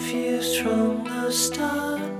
confused from the start.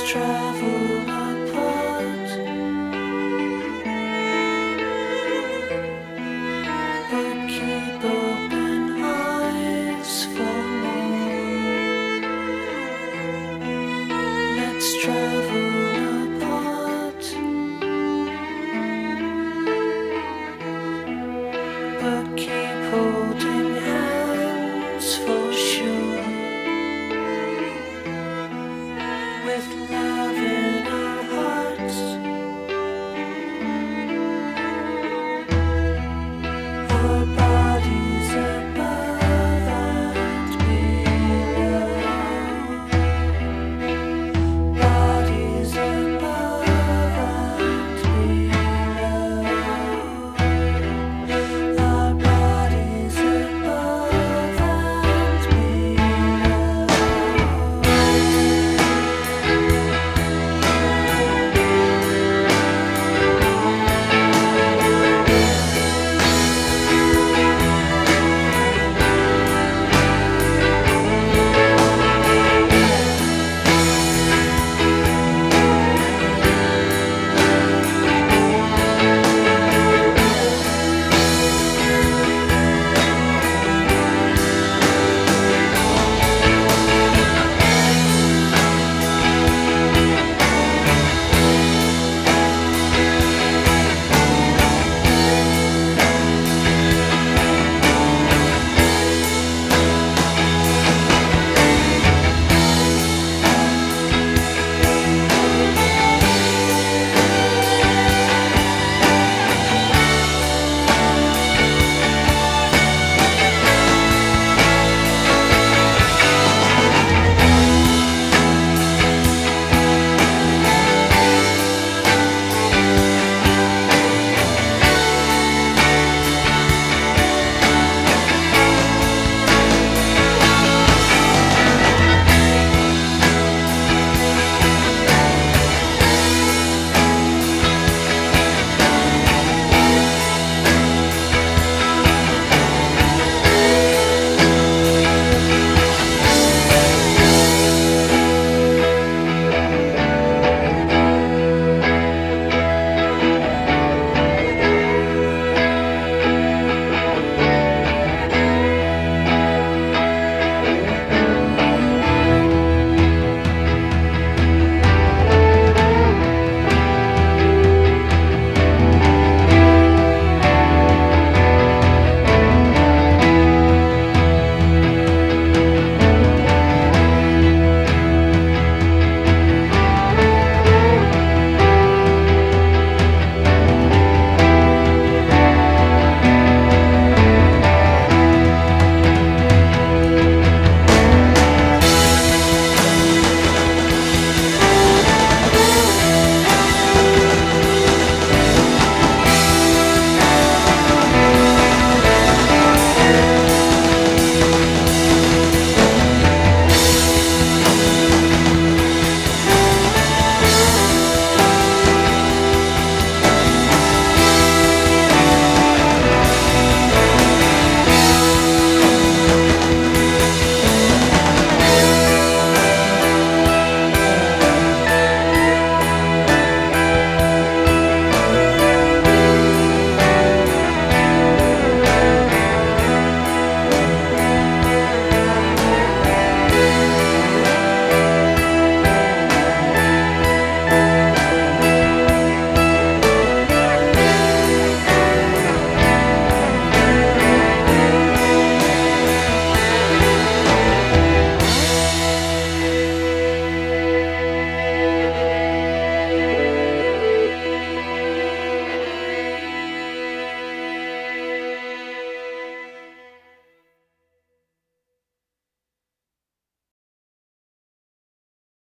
travel